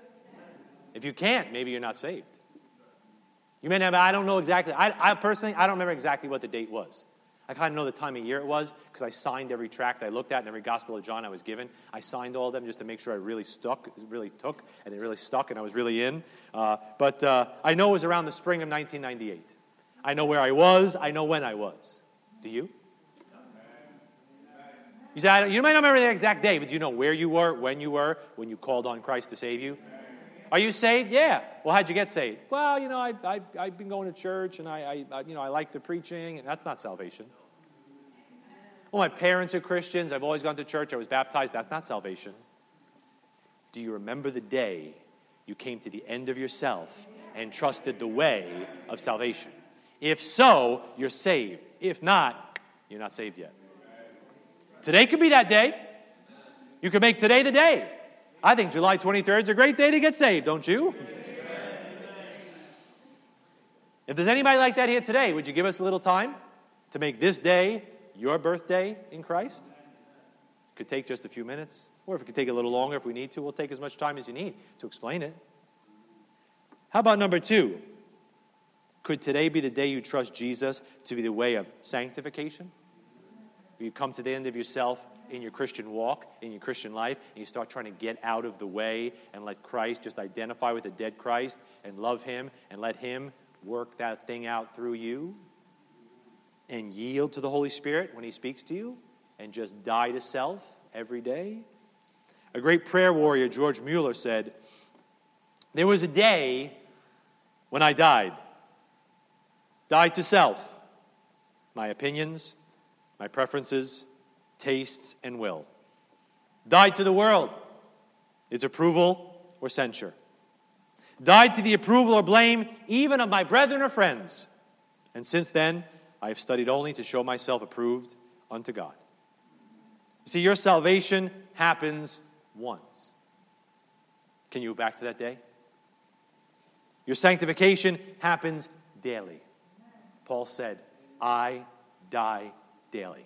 If you can't, maybe you're not saved. You may have, I don't know exactly. I, I personally, I don't remember exactly what the date was. I kind of know the time of year it was because I signed every tract I looked at and every Gospel of John I was given. I signed all of them just to make sure I really stuck, really took, and it really stuck, and I was really in. Uh, but uh, I know it was around the spring of 1998. I know where I was. I know when I was. Do you? You say, you might not remember the exact day, but do you know where you were, when you were, when you called on Christ to save you? Are you saved? Yeah. Well, how'd you get saved? Well, you know, I, I, I've been going to church and I, I, you know, I like the preaching, and that's not salvation. Well, my parents are Christians. I've always gone to church. I was baptized. That's not salvation. Do you remember the day you came to the end of yourself and trusted the way of salvation? If so, you're saved. If not, you're not saved yet. Today could be that day. You could make today the day. I think July 23rd is a great day to get saved, don't you? If there's anybody like that here today, would you give us a little time to make this day your birthday in Christ? It could take just a few minutes, or if it could take a little longer if we need to, we'll take as much time as you need to explain it. How about number two? Could today be the day you trust Jesus to be the way of sanctification? You come to the end of yourself in your Christian walk, in your Christian life, and you start trying to get out of the way and let Christ just identify with the dead Christ and love Him and let Him work that thing out through you and yield to the Holy Spirit when He speaks to you and just die to self every day. A great prayer warrior, George Mueller, said, There was a day when I died. Die to self, my opinions, my preferences, tastes, and will. Die to the world, its approval or censure. Died to the approval or blame even of my brethren or friends. And since then, I have studied only to show myself approved unto God. You see, your salvation happens once. Can you go back to that day? Your sanctification happens daily. Paul said, I die daily.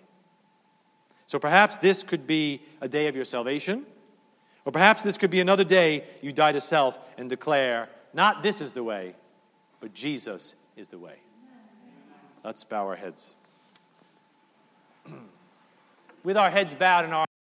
So perhaps this could be a day of your salvation, or perhaps this could be another day you die to self and declare, not this is the way, but Jesus is the way. Let's bow our heads. with our heads bowed and our